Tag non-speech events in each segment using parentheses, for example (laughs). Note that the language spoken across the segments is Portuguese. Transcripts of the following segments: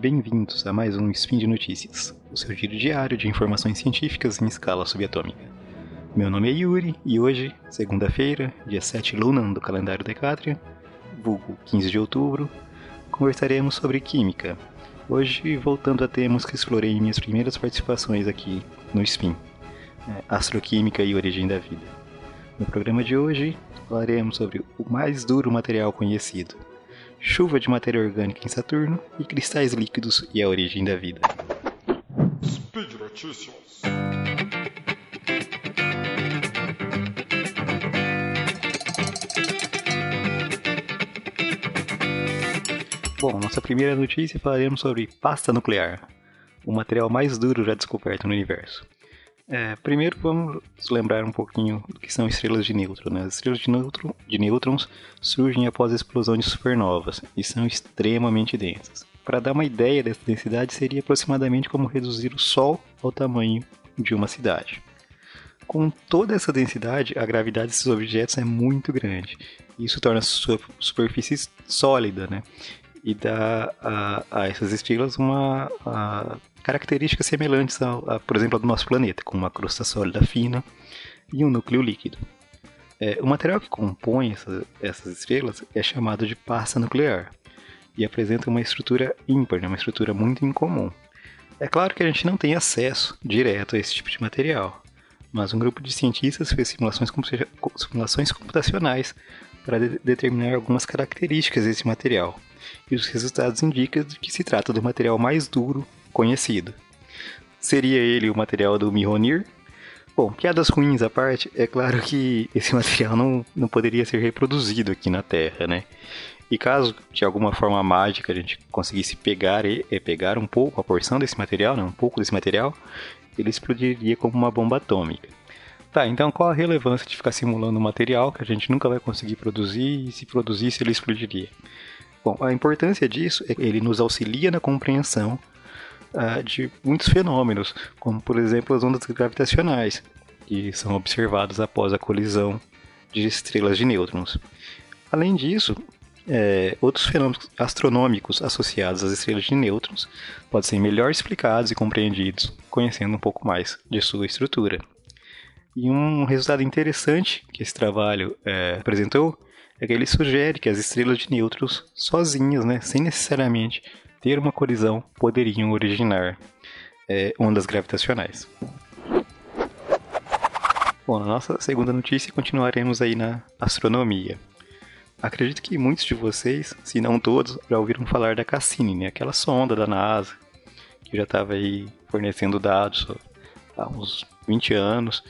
bem-vindos a mais um Spin de Notícias, o seu giro diário de informações científicas em escala subatômica. Meu nome é Yuri e hoje, segunda-feira, dia 7 Lunan do calendário Decátria, vulgo 15 de outubro, conversaremos sobre química. Hoje, voltando a temas que explorei em minhas primeiras participações aqui no Spin, é, astroquímica e origem da vida. No programa de hoje, falaremos sobre o mais duro material conhecido, chuva de matéria orgânica em Saturno e cristais líquidos e a origem da vida. Speed Notícias. Bom, nossa primeira notícia falaremos sobre pasta nuclear, o material mais duro já descoberto no universo. É, primeiro vamos lembrar um pouquinho do que são estrelas de nêutrons. Né? As estrelas de, nêutron, de nêutrons surgem após a explosão de supernovas e são extremamente densas. Para dar uma ideia dessa densidade, seria aproximadamente como reduzir o Sol ao tamanho de uma cidade. Com toda essa densidade, a gravidade desses objetos é muito grande. Isso torna a sua superfície sólida, né? E dá a, a essas estrelas uma a, características semelhantes, a, a, por exemplo, a do nosso planeta, com uma crosta sólida fina e um núcleo líquido. É, o material que compõe essa, essas estrelas é chamado de pasta nuclear e apresenta uma estrutura ímpar, né, uma estrutura muito incomum. É claro que a gente não tem acesso direto a esse tipo de material, mas um grupo de cientistas fez simulações, simulações computacionais para de determinar algumas características desse material, e os resultados indicam que se trata do material mais duro conhecido. Seria ele o material do Mihonir? Bom, piadas ruins à parte, é claro que esse (laughs) material não, não poderia ser reproduzido aqui na Terra, né? E caso de alguma forma mágica a gente conseguisse pegar e, pegar um pouco, a porção desse material, né, um pouco desse material, ele explodiria como uma bomba atômica. Tá, então qual a relevância de ficar simulando um material que a gente nunca vai conseguir produzir e se produzisse ele explodiria? Bom, a importância disso é que ele nos auxilia na compreensão uh, de muitos fenômenos, como por exemplo as ondas gravitacionais, que são observadas após a colisão de estrelas de nêutrons. Além disso, é, outros fenômenos astronômicos associados às estrelas de nêutrons podem ser melhor explicados e compreendidos, conhecendo um pouco mais de sua estrutura. E um resultado interessante que esse trabalho é, apresentou ele sugere que as estrelas de nêutrons sozinhas, né, sem necessariamente ter uma colisão poderiam originar é, ondas gravitacionais. Bom, na nossa segunda notícia continuaremos aí na astronomia. Acredito que muitos de vocês, se não todos, já ouviram falar da Cassini, né? aquela sonda da NASA que já estava aí fornecendo dados há uns 20 anos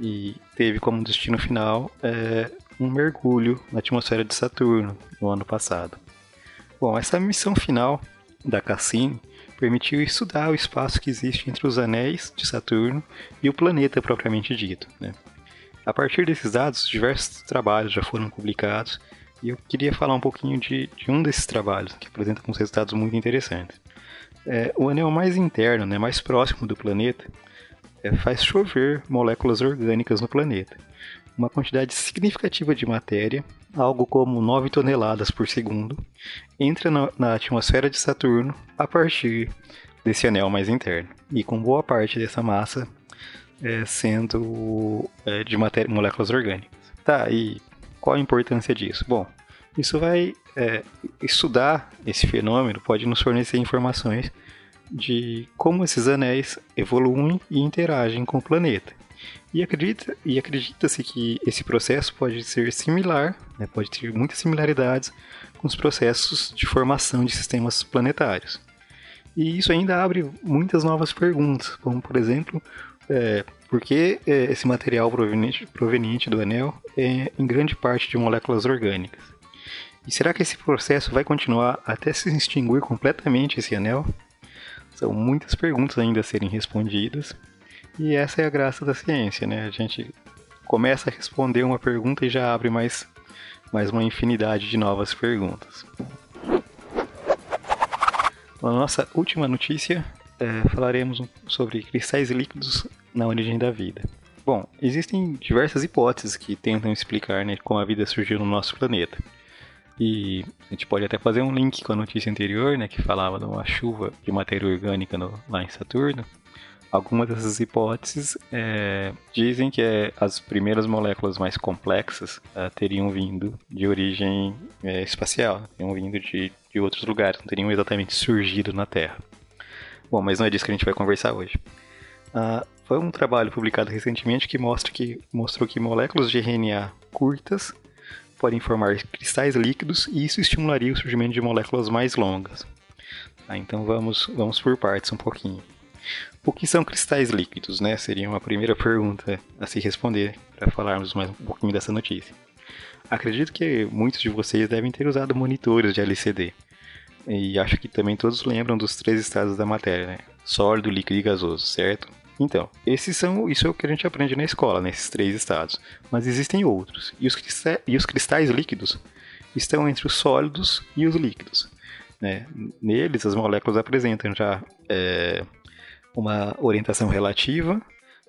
e teve como destino final é, um mergulho na atmosfera de Saturno no ano passado. Bom, essa missão final da Cassini permitiu estudar o espaço que existe entre os anéis de Saturno e o planeta propriamente dito. Né? A partir desses dados, diversos trabalhos já foram publicados e eu queria falar um pouquinho de, de um desses trabalhos que apresenta uns resultados muito interessantes. É, o anel mais interno, né, mais próximo do planeta, é, faz chover moléculas orgânicas no planeta. Uma quantidade significativa de matéria algo como 9 toneladas por segundo, entra na, atmosfera de Saturno a partir desse anel mais interno. E com boa parte dessa massa é, sendo é, de matéria, moléculas orgânicas. Tá, e qual a importância disso? Bom, isso vai é, estudar esse fenômeno, pode nos fornecer informações de como esses anéis evoluem e interagem com o planeta. E acredita e acredita-se que esse processo pode ser similar, né, pode ter muitas similaridades com os processos de formação de sistemas planetários. E isso ainda abre muitas novas perguntas, como por exemplo, é, por que é, esse material proveniente, proveniente do anel é em grande parte de moléculas orgânicas? E será que esse processo vai continuar até se extinguir completamente esse anel? São muitas perguntas ainda a serem respondidas e essa é a graça da ciência, né? A gente começa a responder uma pergunta e já abre mais, mais uma infinidade de novas perguntas. Na nossa última notícia, é, falaremos sobre cristais líquidos na origem da vida. Bom, existem diversas hipóteses que tentam explicar né, como a vida surgiu no nosso planeta. E a gente pode até fazer um link com a notícia anterior, né, que falava de uma chuva de matéria orgânica no, lá em Saturno. Algumas dessas hipóteses é, dizem que é, as primeiras moléculas mais complexas é, teriam vindo de origem é, espacial, teriam vindo de, de outros lugares, não teriam exatamente surgido na Terra. Bom, mas não é disso que a gente vai conversar hoje. Ah, foi um trabalho publicado recentemente que, mostra que mostrou que moléculas de RNA curtas podem formar cristais líquidos e isso estimularia o surgimento de moléculas mais longas. Tá, então vamos, vamos por partes um pouquinho. O que são cristais líquidos, né? Seria uma primeira pergunta a se responder para falarmos mais um pouquinho dessa notícia. Acredito que muitos de vocês devem ter usado monitores de LCD. E acho que também todos lembram dos três estados da matéria, né? Sólido, líquido e gasoso, certo? Então, esses são isso é o que a gente aprende na escola, nesses três estados. Mas existem outros. E os, cristais, e os cristais líquidos estão entre os sólidos e os líquidos. Né? Neles, as moléculas apresentam já é, uma orientação relativa,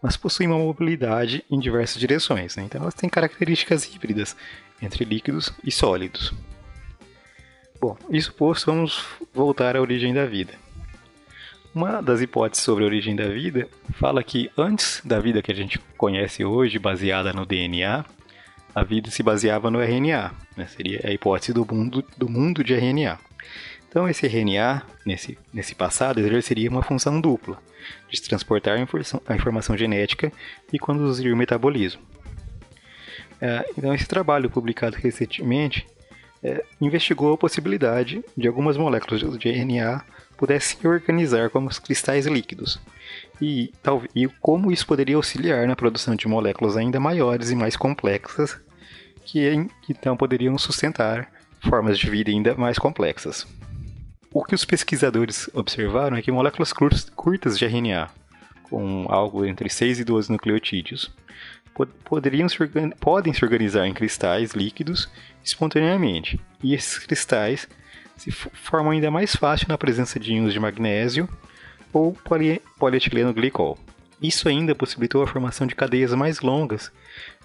mas possuem uma mobilidade em diversas direções. Né? Então, elas têm características híbridas entre líquidos e sólidos. Bom, isso posto, vamos voltar à origem da vida. Uma das hipóteses sobre a origem da vida fala que antes da vida que a gente conhece hoje, baseada no DNA, a vida se baseava no RNA. Né? Seria a hipótese do mundo, do mundo de RNA. Então, esse RNA, nesse, nesse passado, exerceria uma função dupla, de transportar a informação, genética e conduzir o metabolismo. É, então, esse trabalho publicado recentemente é, investigou a possibilidade de algumas moléculas de RNA pudessem organizar como cristais líquidos. E, tal, e como isso poderia auxiliar na produção de moléculas ainda maiores e mais complexas, que então poderiam sustentar formas de vida ainda mais complexas. O que os pesquisadores observaram é que moléculas curtas de RNA, com algo entre 6 e 12 nucleotídeos, poderiam se podem se organizar em cristais líquidos espontaneamente. E esses cristais se formam ainda mais fácil na presença de íons de magnésio ou poli polietileno glicol. Isso ainda possibilitou a formação de cadeias mais longas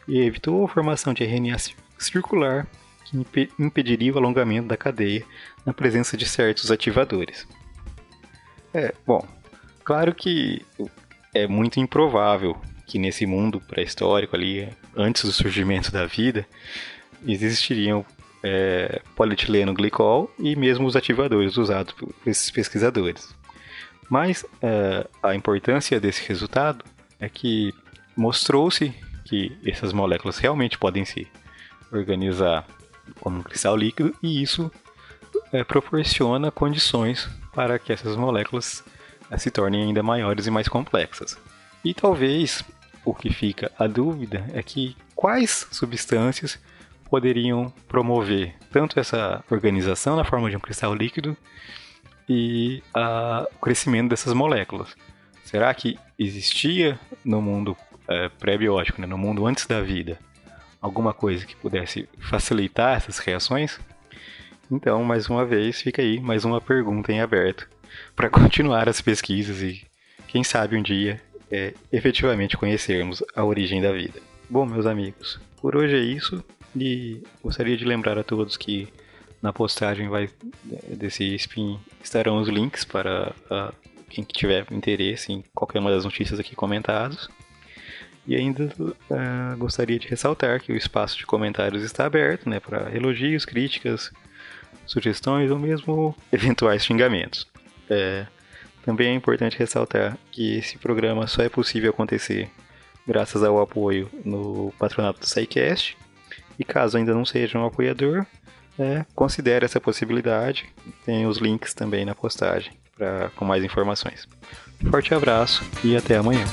e evitou a formação de RNA circular que imp impediria o alongamento da cadeia na presença de certos ativadores. É, bom, claro que é muito improvável que nesse mundo pré-histórico ali, antes do surgimento da vida, existiriam é, polietileno glicol e mesmo os ativadores usados por esses pesquisadores. Mas é, a importância desse resultado é que mostrou-se que essas moléculas realmente podem se organizar como um cristal líquido e isso é, proporciona condições para que essas moléculas é, se tornem ainda maiores e mais complexas. E talvez o que fica a dúvida é que quais substâncias poderiam promover tanto essa organização na forma de um cristal líquido e a, o crescimento dessas moléculas. Será que existia no mundo é, pré-biótico, né, no mundo antes da vida, alguma coisa que pudesse facilitar essas reações? Então, mais uma vez, fica aí mais uma pergunta em aberto para (laughs) continuar as pesquisas e, quem sabe, um dia é, efetivamente conhecermos a origem da vida. Bom, meus amigos, por hoje é isso. E gostaria de lembrar a todos que na postagem vai desse spin estarão os links para uh, quem tiver interesse em qualquer uma das notícias aqui comentadas. E ainda uh, gostaria de ressaltar que o espaço de comentários está aberto né, para elogios, críticas, sugestões ou mesmo (laughs) eventuais xingamentos. É, também é importante ressaltar que esse programa só é possível acontecer graças ao apoio no patronato do SciCast e caso ainda não seja um apoiador, é, considere essa possibilidade. Tem os links também na postagem pra, com mais informações. Forte abraço e até amanhã.